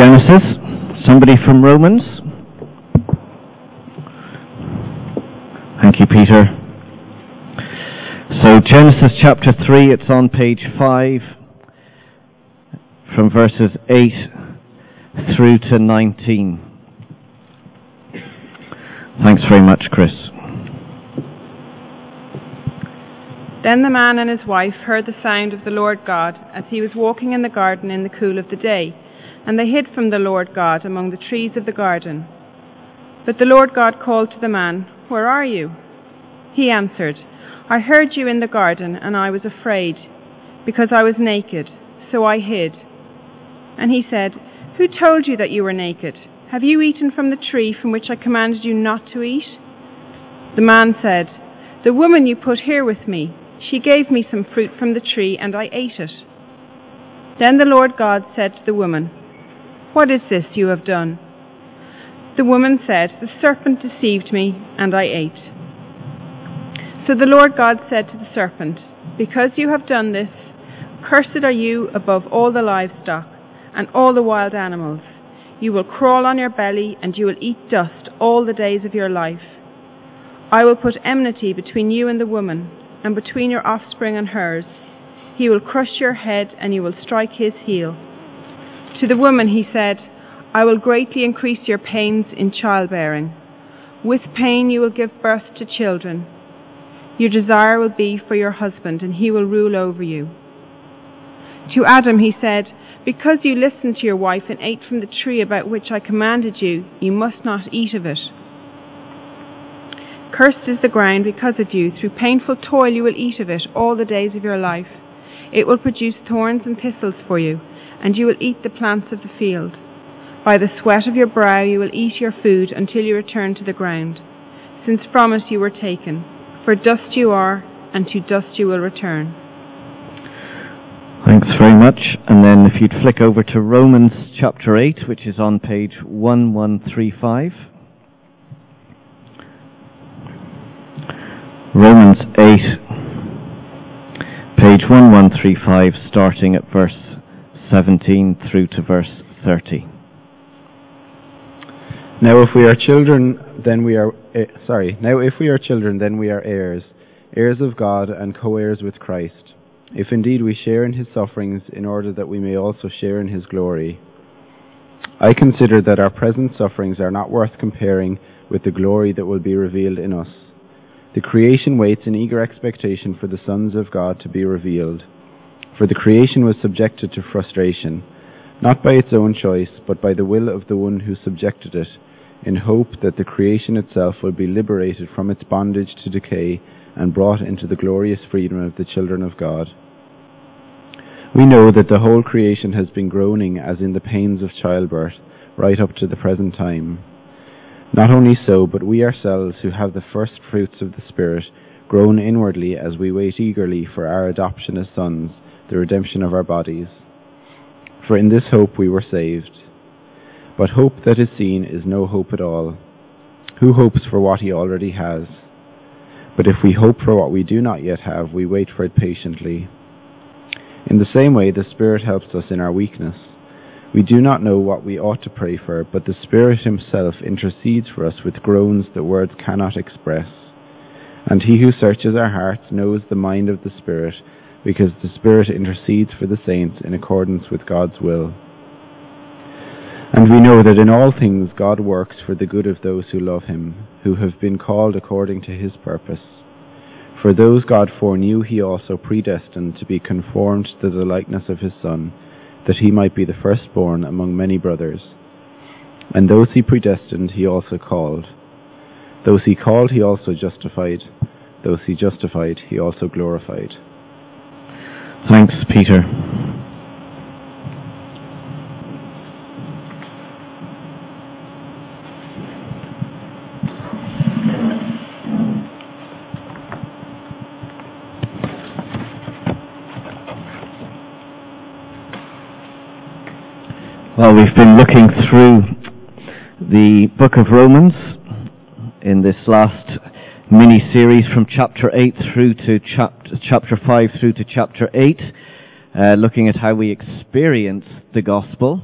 Genesis. Somebody from Romans? Thank you, Peter. So, Genesis chapter 3, it's on page 5, from verses 8 through to 19. Thanks very much, Chris. Then the man and his wife heard the sound of the Lord God as he was walking in the garden in the cool of the day, and they hid from the Lord God among the trees of the garden. But the Lord God called to the man, Where are you? He answered, I heard you in the garden, and I was afraid, because I was naked, so I hid. And he said, Who told you that you were naked? Have you eaten from the tree from which I commanded you not to eat? The man said, The woman you put here with me, she gave me some fruit from the tree, and I ate it. Then the Lord God said to the woman, What is this you have done? The woman said, The serpent deceived me, and I ate. So the Lord God said to the serpent, Because you have done this, cursed are you above all the livestock and all the wild animals. You will crawl on your belly, and you will eat dust all the days of your life. I will put enmity between you and the woman, and between your offspring and hers. He will crush your head, and you will strike his heel. To the woman he said, I will greatly increase your pains in childbearing. With pain you will give birth to children. Your desire will be for your husband, and he will rule over you. To Adam he said, because you listened to your wife and ate from the tree about which I commanded you, you must not eat of it. Cursed is the ground because of you. Through painful toil you will eat of it all the days of your life. It will produce thorns and thistles for you, and you will eat the plants of the field. By the sweat of your brow you will eat your food until you return to the ground, since from it you were taken. For dust you are, and to dust you will return. Thanks very much. And then if you'd flick over to Romans chapter 8, which is on page 1135. Romans 8, page 1135, starting at verse 17 through to verse 30. Now if we are children, then we are, eh, sorry, now if we are children, then we are heirs, heirs of God and co-heirs with Christ if indeed we share in his sufferings in order that we may also share in his glory. I consider that our present sufferings are not worth comparing with the glory that will be revealed in us. The creation waits in eager expectation for the sons of God to be revealed. For the creation was subjected to frustration, not by its own choice, but by the will of the one who subjected it, in hope that the creation itself will be liberated from its bondage to decay and brought into the glorious freedom of the children of God. We know that the whole creation has been groaning as in the pains of childbirth, right up to the present time. Not only so, but we ourselves, who have the first fruits of the Spirit, groan inwardly as we wait eagerly for our adoption as sons, the redemption of our bodies. For in this hope we were saved. But hope that is seen is no hope at all. Who hopes for what he already has? But if we hope for what we do not yet have, we wait for it patiently. In the same way, the Spirit helps us in our weakness. We do not know what we ought to pray for, but the Spirit Himself intercedes for us with groans that words cannot express. And He who searches our hearts knows the mind of the Spirit, because the Spirit intercedes for the saints in accordance with God's will. And we know that in all things God works for the good of those who love Him, who have been called according to His purpose. For those God foreknew, he also predestined to be conformed to the likeness of his Son, that he might be the firstborn among many brothers. And those he predestined, he also called. Those he called, he also justified. Those he justified, he also glorified. Thanks, Peter. Well, we've been looking through the book of Romans in this last mini series from chapter 8 through to chapter, chapter 5 through to chapter 8, uh, looking at how we experience the gospel.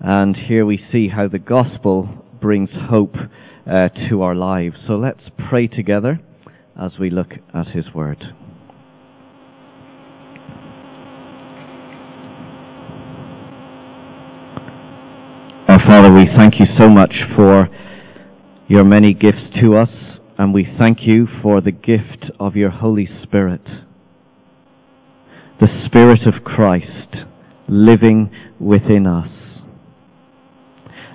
And here we see how the gospel brings hope uh, to our lives. So let's pray together as we look at his word. Our Father, we thank you so much for your many gifts to us, and we thank you for the gift of your Holy Spirit, the Spirit of Christ living within us.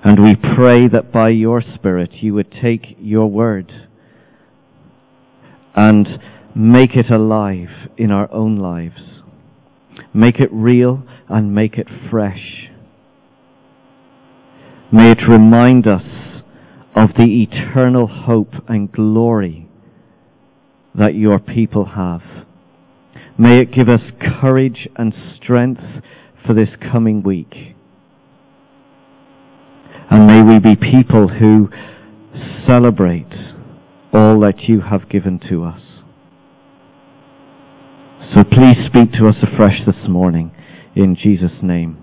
And we pray that by your Spirit you would take your word and make it alive in our own lives. Make it real and make it fresh. May it remind us of the eternal hope and glory that your people have. May it give us courage and strength for this coming week. And may we be people who celebrate all that you have given to us. So please speak to us afresh this morning. In Jesus' name.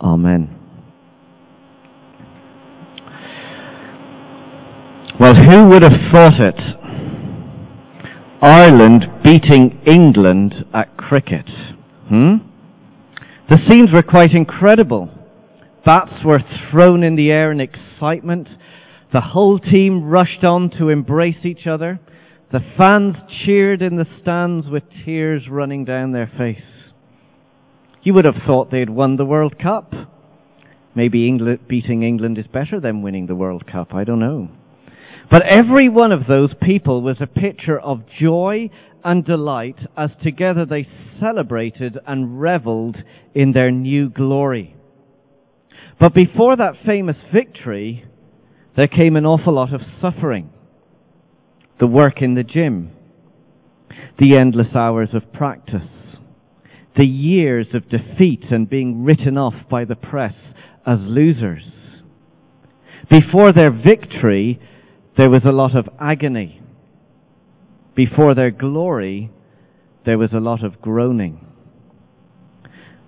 Amen. Well, who would have thought it? Ireland beating England at cricket. Hmm? The scenes were quite incredible. Bats were thrown in the air in excitement. The whole team rushed on to embrace each other. The fans cheered in the stands with tears running down their face. You would have thought they'd won the World Cup. Maybe England, beating England is better than winning the World Cup. I don't know. But every one of those people was a picture of joy and delight as together they celebrated and reveled in their new glory. But before that famous victory, there came an awful lot of suffering. The work in the gym, the endless hours of practice, the years of defeat and being written off by the press as losers. Before their victory, there was a lot of agony. Before their glory, there was a lot of groaning.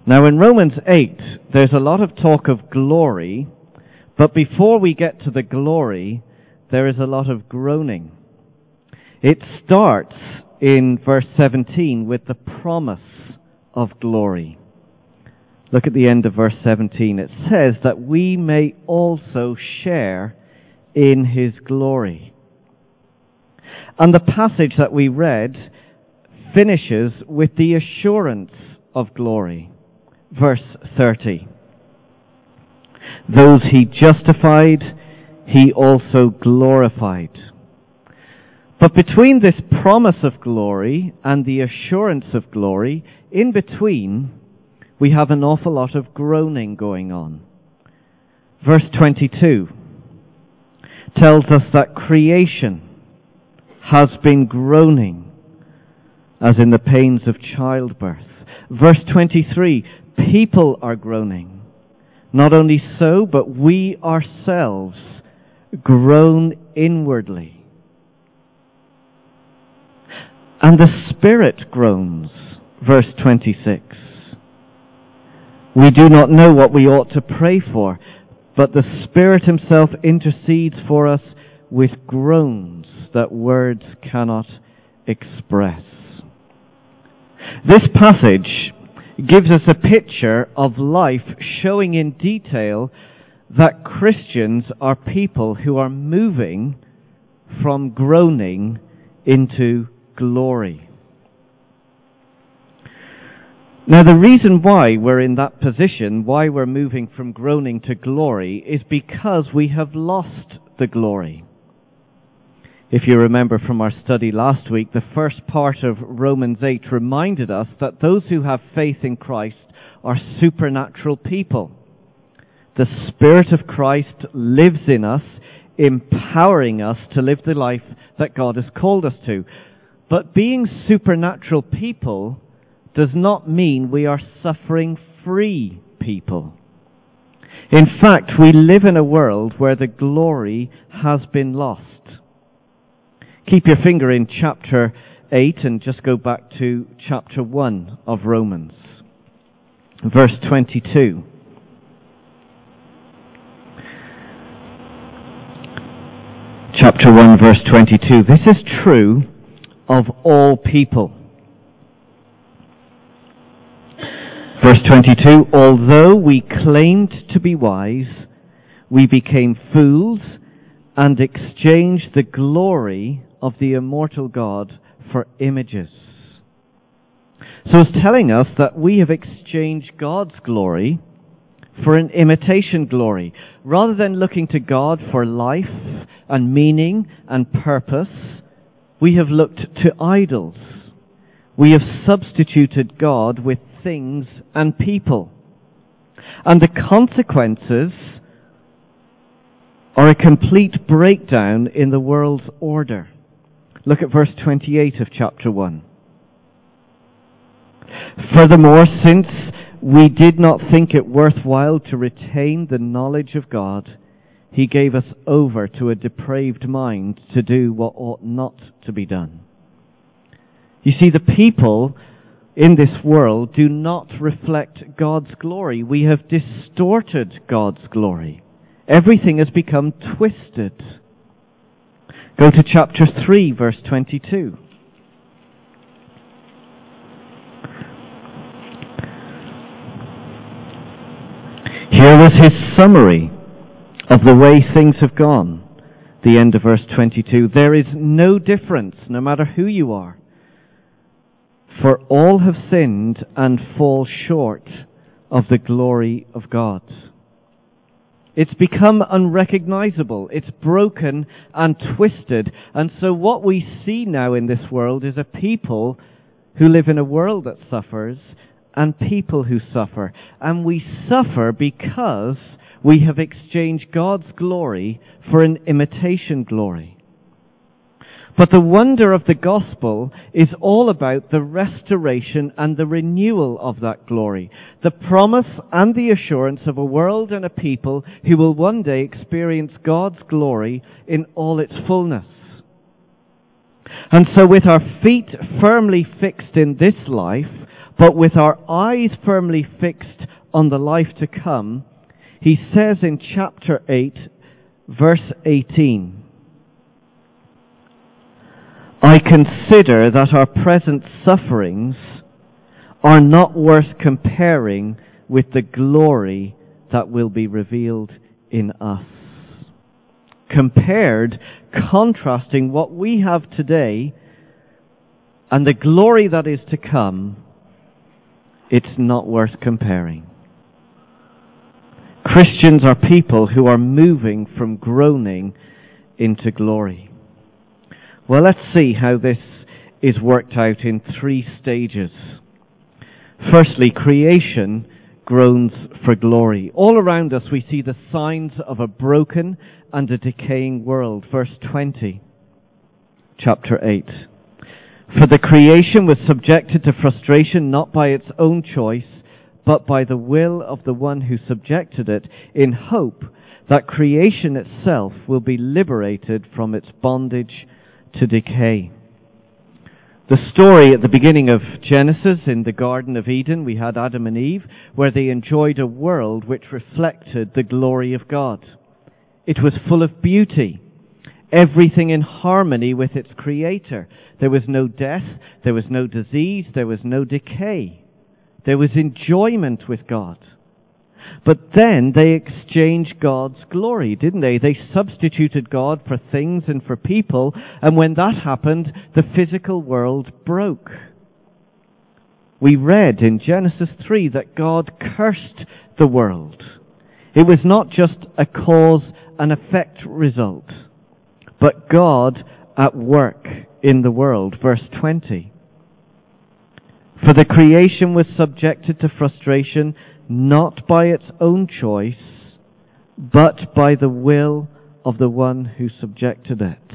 Now in Romans 8, there's a lot of talk of glory, but before we get to the glory, there is a lot of groaning. It starts in verse 17 with the promise of glory. Look at the end of verse 17. It says that we may also share in his glory. And the passage that we read finishes with the assurance of glory. Verse 30. Those he justified, he also glorified. But between this promise of glory and the assurance of glory, in between, we have an awful lot of groaning going on. Verse 22 tells us that creation has been groaning as in the pains of childbirth. Verse 23, people are groaning. Not only so, but we ourselves groan inwardly. And the Spirit groans. Verse 26. We do not know what we ought to pray for, but the Spirit Himself intercedes for us with groans that words cannot express. This passage gives us a picture of life showing in detail that Christians are people who are moving from groaning into glory. Now, the reason why we're in that position, why we're moving from groaning to glory, is because we have lost the glory. If you remember from our study last week, the first part of Romans 8 reminded us that those who have faith in Christ are supernatural people. The Spirit of Christ lives in us, empowering us to live the life that God has called us to. But being supernatural people does not mean we are suffering free people. In fact, we live in a world where the glory has been lost. Keep your finger in chapter 8 and just go back to chapter 1 of Romans, verse 22. Chapter 1, verse 22. This is true of all people. Verse 22, although we claimed to be wise, we became fools and exchanged the glory of the immortal God for images. So it's telling us that we have exchanged God's glory for an imitation glory. Rather than looking to God for life and meaning and purpose, we have looked to idols. We have substituted God with things and people. And the consequences are a complete breakdown in the world's order. Look at verse 28 of chapter 1. Furthermore, since we did not think it worthwhile to retain the knowledge of God, he gave us over to a depraved mind to do what ought not to be done. You see, the people in this world do not reflect God's glory. We have distorted God's glory. Everything has become twisted. Go to chapter 3, verse 22. Here was his summary of the way things have gone. The end of verse 22. There is no difference, no matter who you are. For all have sinned and fall short of the glory of God. It's become unrecognizable. It's broken and twisted. And so what we see now in this world is a people who live in a world that suffers and people who suffer. And we suffer because we have exchanged God's glory for an imitation glory. But the wonder of the gospel is all about the restoration and the renewal of that glory. The promise and the assurance of a world and a people who will one day experience God's glory in all its fullness. And so with our feet firmly fixed in this life, but with our eyes firmly fixed on the life to come, he says in chapter 8, verse 18, I consider that our present sufferings are not worth comparing with the glory that will be revealed in us. Compared, contrasting what we have today and the glory that is to come, it's not worth comparing. Christians are people who are moving from groaning into glory. Well, let's see how this is worked out in three stages. Firstly, creation groans for glory. All around us we see the signs of a broken and a decaying world. Verse 20, chapter 8. For the creation was subjected to frustration not by its own choice, but by the will of the one who subjected it, in hope that creation itself will be liberated from its bondage to decay. The story at the beginning of Genesis in the Garden of Eden, we had Adam and Eve, where they enjoyed a world which reflected the glory of God. It was full of beauty, everything in harmony with its creator. There was no death, there was no disease, there was no decay. There was enjoyment with God. But then they exchanged God's glory, didn't they? They substituted God for things and for people, and when that happened, the physical world broke. We read in Genesis 3 that God cursed the world. It was not just a cause and effect result, but God at work in the world. Verse 20. For the creation was subjected to frustration not by its own choice, but by the will of the one who subjected it.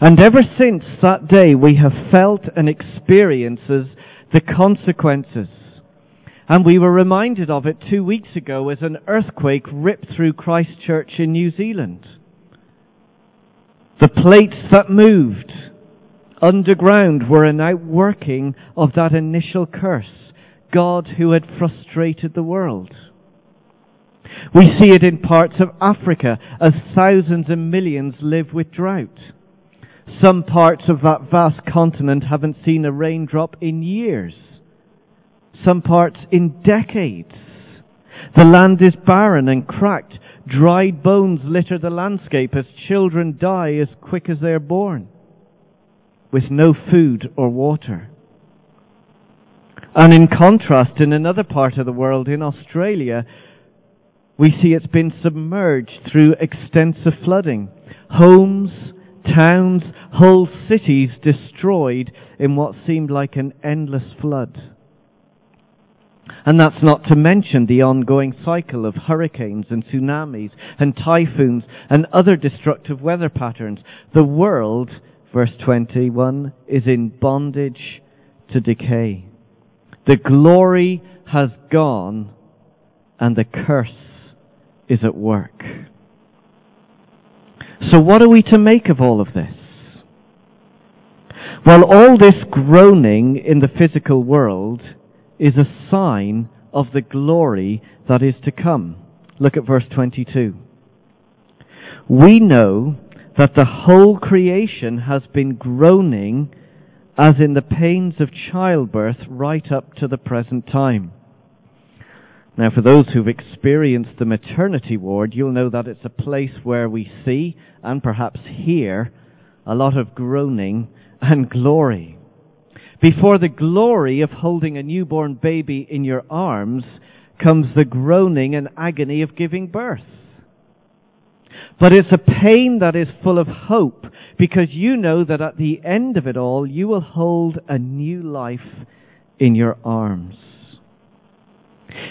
And ever since that day, we have felt and experiences the consequences. And we were reminded of it two weeks ago as an earthquake ripped through Christchurch in New Zealand. The plates that moved underground were an outworking of that initial curse. God who had frustrated the world. We see it in parts of Africa as thousands and millions live with drought. Some parts of that vast continent haven't seen a raindrop in years. Some parts in decades. The land is barren and cracked. Dried bones litter the landscape as children die as quick as they are born, with no food or water. And in contrast, in another part of the world, in Australia, we see it's been submerged through extensive flooding. Homes, towns, whole cities destroyed in what seemed like an endless flood. And that's not to mention the ongoing cycle of hurricanes and tsunamis and typhoons and other destructive weather patterns. The world, verse 21, is in bondage to decay. The glory has gone and the curse is at work. So what are we to make of all of this? Well, all this groaning in the physical world is a sign of the glory that is to come. Look at verse 22. We know that the whole creation has been groaning as in the pains of childbirth right up to the present time. Now, for those who've experienced the maternity ward, you'll know that it's a place where we see, and perhaps hear, a lot of groaning and glory. Before the glory of holding a newborn baby in your arms comes the groaning and agony of giving birth. But it's a pain that is full of hope because you know that at the end of it all you will hold a new life in your arms.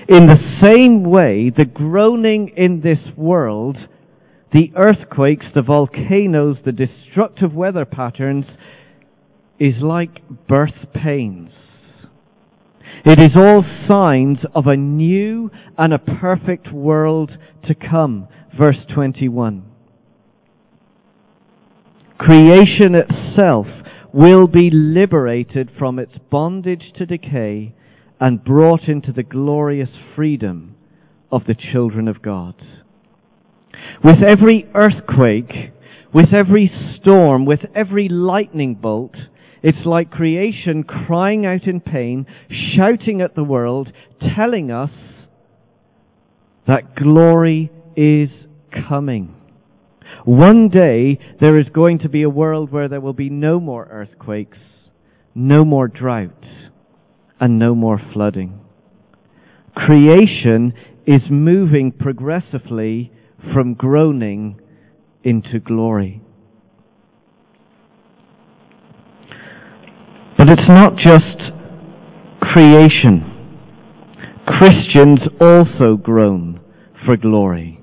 In the same way, the groaning in this world, the earthquakes, the volcanoes, the destructive weather patterns, is like birth pains. It is all signs of a new and a perfect world to come. Verse 21. Creation itself will be liberated from its bondage to decay and brought into the glorious freedom of the children of God. With every earthquake, with every storm, with every lightning bolt, it's like creation crying out in pain, shouting at the world, telling us that glory is coming. One day there is going to be a world where there will be no more earthquakes, no more drought, and no more flooding. Creation is moving progressively from groaning into glory. But it's not just creation. Christians also groan for glory.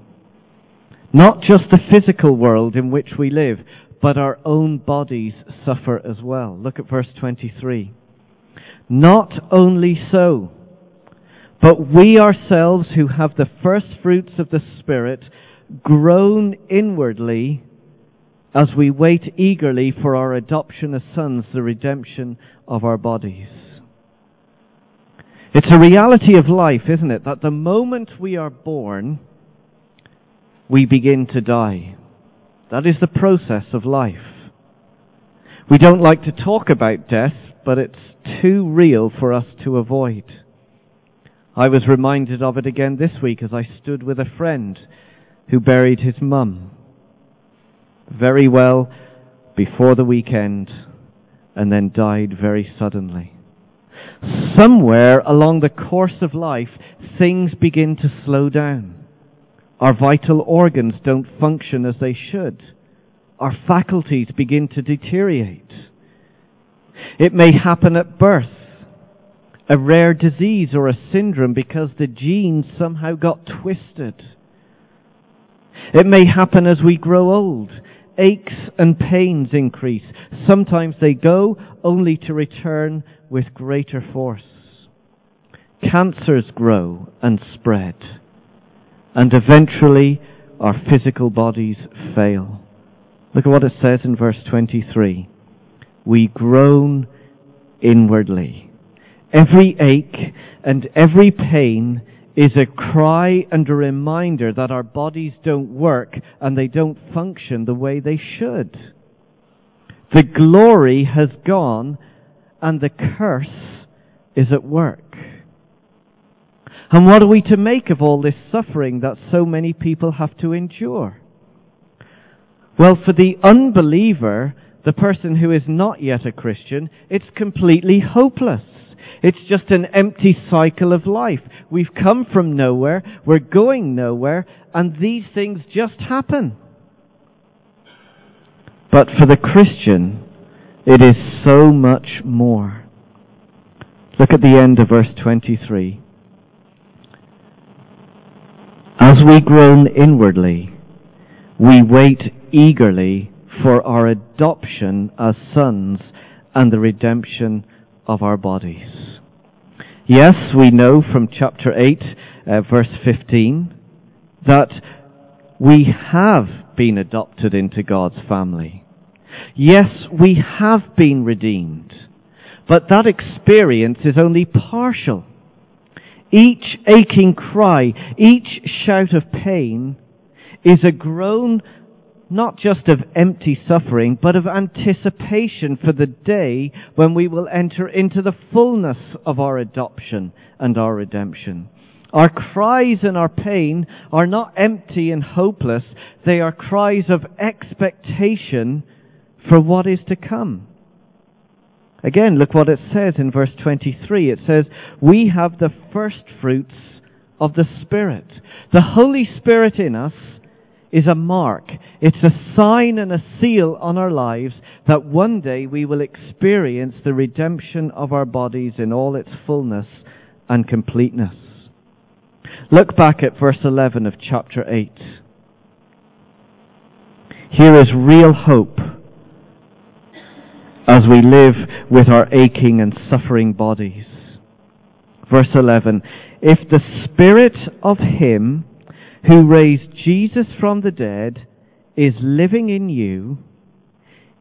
Not just the physical world in which we live, but our own bodies suffer as well. Look at verse 23. Not only so, but we ourselves who have the first fruits of the Spirit groan inwardly as we wait eagerly for our adoption as sons, the redemption of our bodies. It's a reality of life, isn't it? That the moment we are born, we begin to die. That is the process of life. We don't like to talk about death, but it's too real for us to avoid. I was reminded of it again this week as I stood with a friend who buried his mum very well before the weekend and then died very suddenly. Somewhere along the course of life, things begin to slow down. Our vital organs don't function as they should. Our faculties begin to deteriorate. It may happen at birth, a rare disease or a syndrome because the genes somehow got twisted. It may happen as we grow old aches and pains increase. Sometimes they go only to return with greater force. Cancers grow and spread. And eventually our physical bodies fail. Look at what it says in verse 23. We groan inwardly. Every ache and every pain is a cry and a reminder that our bodies don't work and they don't function the way they should. The glory has gone and the curse is at work. And what are we to make of all this suffering that so many people have to endure? Well, for the unbeliever, the person who is not yet a Christian, it's completely hopeless. It's just an empty cycle of life. We've come from nowhere, we're going nowhere, and these things just happen. But for the Christian, it is so much more. Look at the end of verse 23. As we groan inwardly, we wait eagerly for our adoption as sons and the redemption of our bodies. Yes, we know from chapter 8, uh, verse 15, that we have been adopted into God's family. Yes, we have been redeemed. But that experience is only partial. Each aching cry, each shout of pain is a groan not just of empty suffering, but of anticipation for the day when we will enter into the fullness of our adoption and our redemption. Our cries and our pain are not empty and hopeless, they are cries of expectation for what is to come. Again, look what it says in verse 23. It says, We have the first fruits of the Spirit. The Holy Spirit in us is a mark. It's a sign and a seal on our lives that one day we will experience the redemption of our bodies in all its fullness and completeness. Look back at verse 11 of chapter 8. Here is real hope as we live with our aching and suffering bodies. Verse 11. If the Spirit of Him who raised Jesus from the dead is living in you,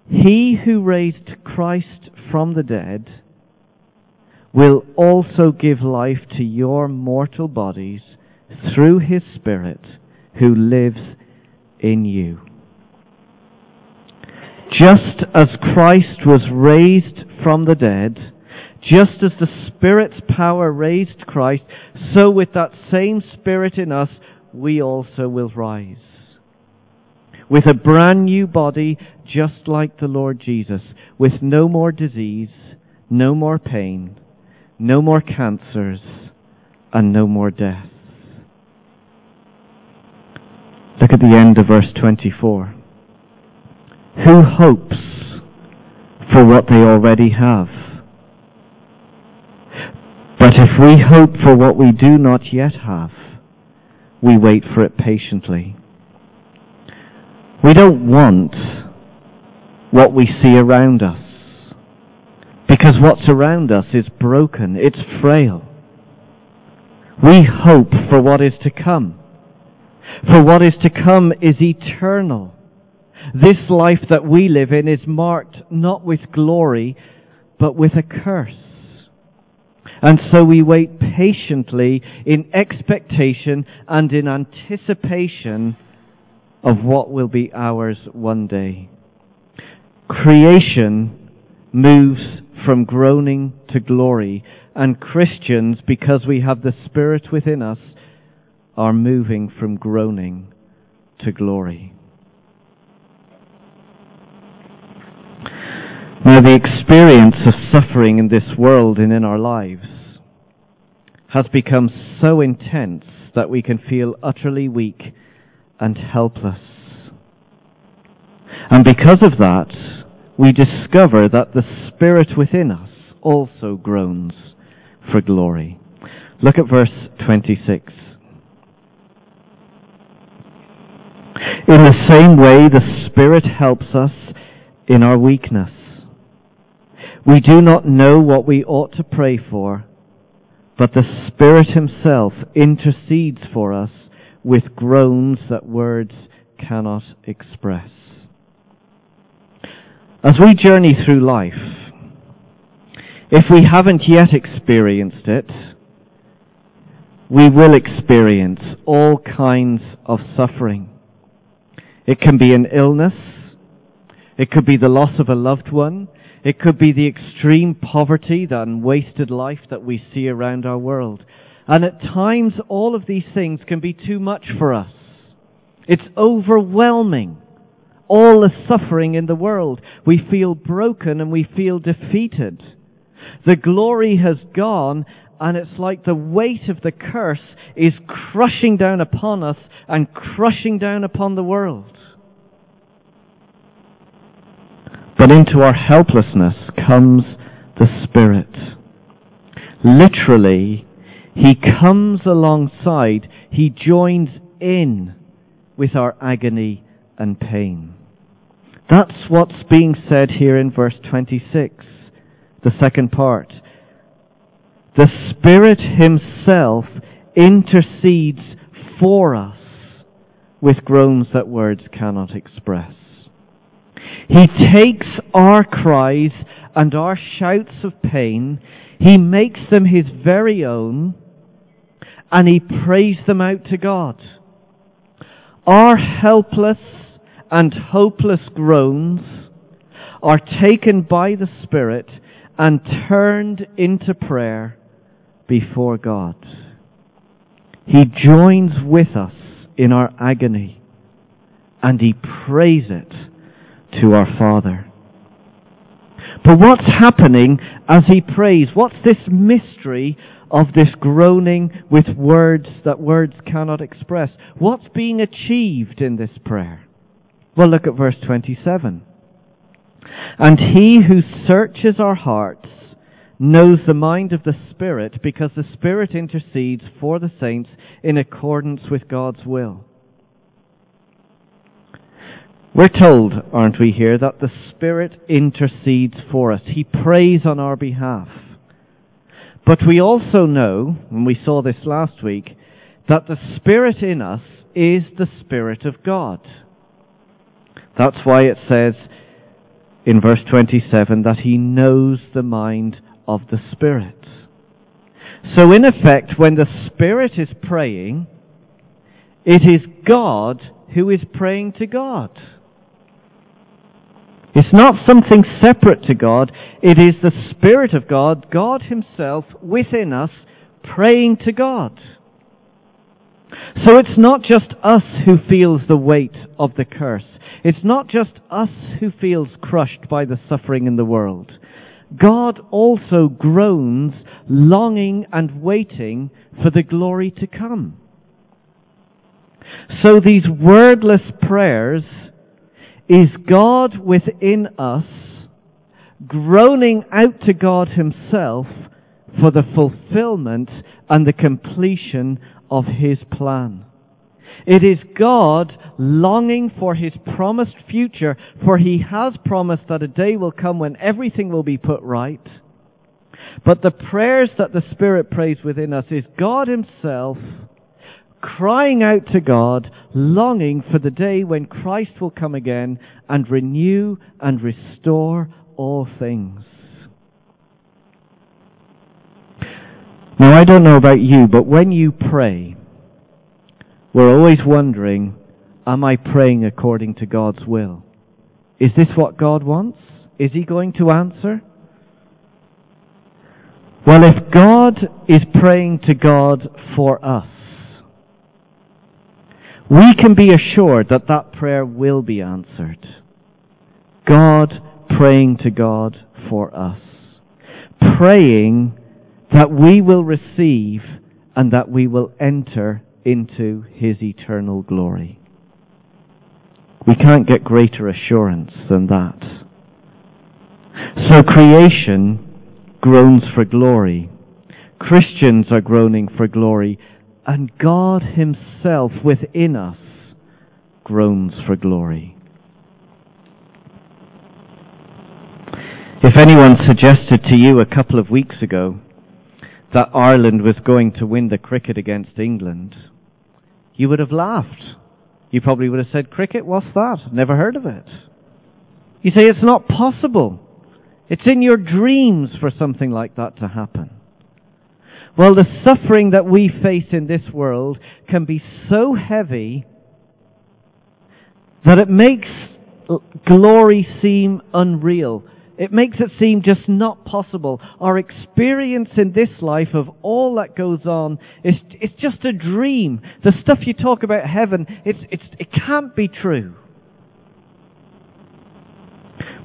he who raised Christ from the dead will also give life to your mortal bodies through his Spirit who lives in you. Just as Christ was raised from the dead, just as the Spirit's power raised Christ, so with that same Spirit in us, we also will rise. With a brand new body, just like the Lord Jesus, with no more disease, no more pain, no more cancers, and no more death. Look at the end of verse 24. Who hopes for what they already have? But if we hope for what we do not yet have, we wait for it patiently. We don't want what we see around us. Because what's around us is broken, it's frail. We hope for what is to come. For what is to come is eternal. This life that we live in is marked not with glory, but with a curse. And so we wait patiently in expectation and in anticipation of what will be ours one day. Creation moves from groaning to glory, and Christians, because we have the Spirit within us, are moving from groaning to glory. Now, the experience of suffering in this world and in our lives has become so intense that we can feel utterly weak and helpless. And because of that, we discover that the Spirit within us also groans for glory. Look at verse 26. In the same way, the Spirit helps us in our weakness. We do not know what we ought to pray for, but the Spirit Himself intercedes for us with groans that words cannot express. As we journey through life, if we haven't yet experienced it, we will experience all kinds of suffering. It can be an illness. It could be the loss of a loved one. It could be the extreme poverty and wasted life that we see around our world. And at times, all of these things can be too much for us. It's overwhelming. All the suffering in the world. We feel broken and we feel defeated. The glory has gone and it's like the weight of the curse is crushing down upon us and crushing down upon the world. But into our helplessness comes the Spirit. Literally, He comes alongside, He joins in with our agony and pain. That's what's being said here in verse 26, the second part. The Spirit Himself intercedes for us with groans that words cannot express. He takes our cries and our shouts of pain, He makes them His very own, and He prays them out to God. Our helpless and hopeless groans are taken by the Spirit and turned into prayer before God. He joins with us in our agony and He prays it to our Father. But what's happening as he prays? What's this mystery of this groaning with words that words cannot express? What's being achieved in this prayer? Well, look at verse 27. And he who searches our hearts knows the mind of the Spirit because the Spirit intercedes for the saints in accordance with God's will. We're told, aren't we here, that the Spirit intercedes for us. He prays on our behalf. But we also know, and we saw this last week, that the Spirit in us is the Spirit of God. That's why it says in verse 27 that He knows the mind of the Spirit. So in effect, when the Spirit is praying, it is God who is praying to God. It's not something separate to God. It is the Spirit of God, God Himself within us, praying to God. So it's not just us who feels the weight of the curse. It's not just us who feels crushed by the suffering in the world. God also groans, longing and waiting for the glory to come. So these wordless prayers is God within us groaning out to God Himself for the fulfillment and the completion of His plan. It is God longing for His promised future, for He has promised that a day will come when everything will be put right. But the prayers that the Spirit prays within us is God Himself crying out to God, longing for the day when Christ will come again and renew and restore all things. Now, I don't know about you, but when you pray, we're always wondering, am I praying according to God's will? Is this what God wants? Is He going to answer? Well, if God is praying to God for us, we can be assured that that prayer will be answered. God praying to God for us. Praying that we will receive and that we will enter into His eternal glory. We can't get greater assurance than that. So creation groans for glory. Christians are groaning for glory and God Himself within us groans for glory. If anyone suggested to you a couple of weeks ago that Ireland was going to win the cricket against England, you would have laughed. You probably would have said, Cricket, what's that? Never heard of it. You say, it's not possible. It's in your dreams for something like that to happen. Well, the suffering that we face in this world can be so heavy that it makes glory seem unreal. It makes it seem just not possible. Our experience in this life of all that goes on is it's just a dream. The stuff you talk about heaven, it's, it's, it can't be true.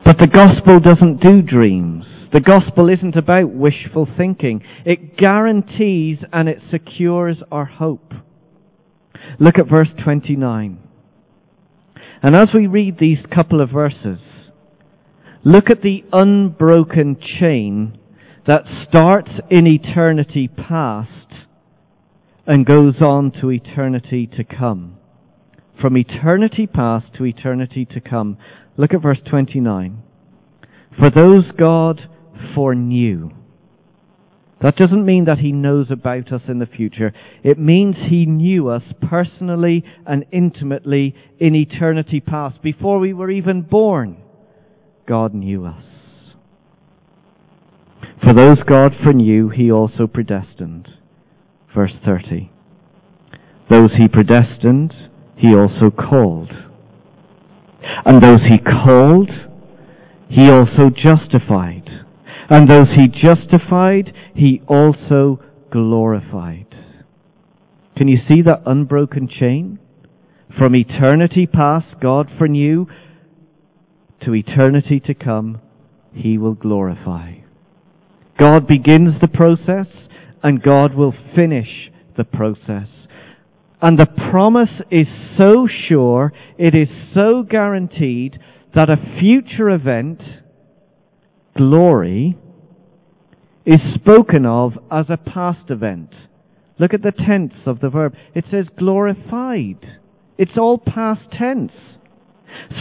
But the gospel doesn't do dreams. The gospel isn't about wishful thinking. It guarantees and it secures our hope. Look at verse 29. And as we read these couple of verses, look at the unbroken chain that starts in eternity past and goes on to eternity to come. From eternity past to eternity to come. Look at verse 29. For those God foreknew. That doesn't mean that He knows about us in the future. It means He knew us personally and intimately in eternity past. Before we were even born, God knew us. For those God foreknew, He also predestined. Verse 30. Those He predestined, He also called. And those He called, He also justified. And those he justified, he also glorified. Can you see that unbroken chain? From eternity past, God foreknew, to eternity to come, he will glorify. God begins the process, and God will finish the process. And the promise is so sure, it is so guaranteed, that a future event glory is spoken of as a past event. Look at the tense of the verb. It says glorified. It's all past tense.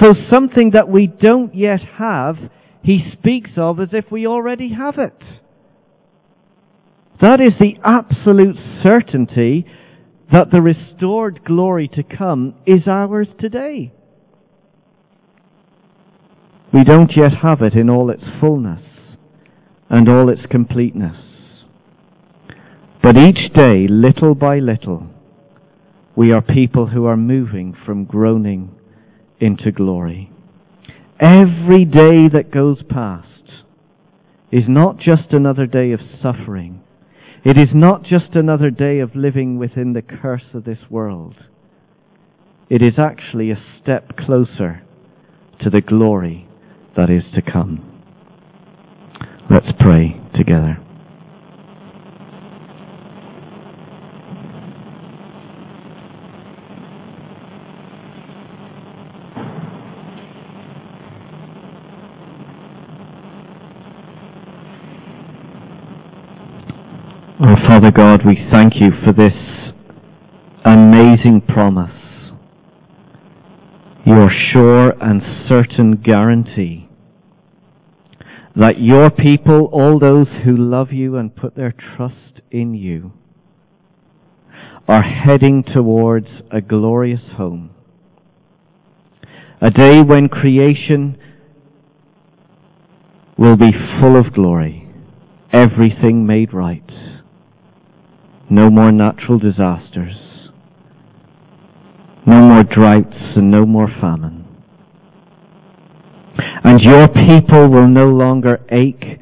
So something that we don't yet have, he speaks of as if we already have it. That is the absolute certainty that the restored glory to come is ours today. We don't yet have it in all its fullness and all its completeness. But each day, little by little, we are people who are moving from groaning into glory. Every day that goes past is not just another day of suffering. It is not just another day of living within the curse of this world. It is actually a step closer to the glory that is to come. Let's pray together. Father God, we thank you for this amazing promise, your sure and certain guarantee that your people, all those who love you and put their trust in you, are heading towards a glorious home. A day when creation will be full of glory, everything made right, no more natural disasters, no more droughts and no more famine. And your people will no longer ache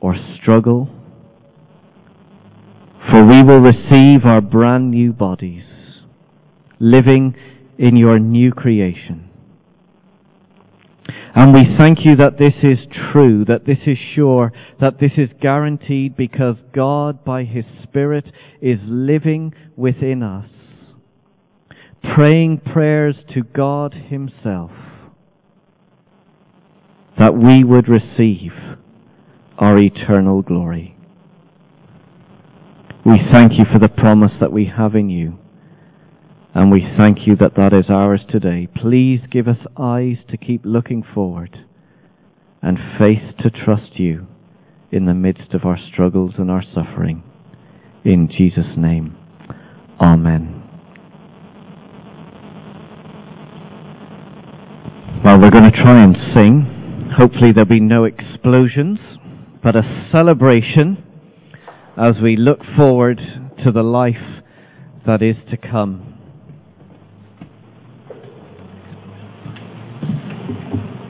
or struggle, for we will receive our brand new bodies, living in your new creation. And we thank you that this is true, that this is sure, that this is guaranteed because God, by His Spirit, is living within us, praying prayers to God Himself that we would receive our eternal glory. We thank you for the promise that we have in you, and we thank you that that is ours today. Please give us eyes to keep looking forward and faith to trust you in the midst of our struggles and our suffering. In Jesus' name, Amen. Well, we're going to try and sing. Hopefully there'll be no explosions, but a celebration as we look forward to the life that is to come.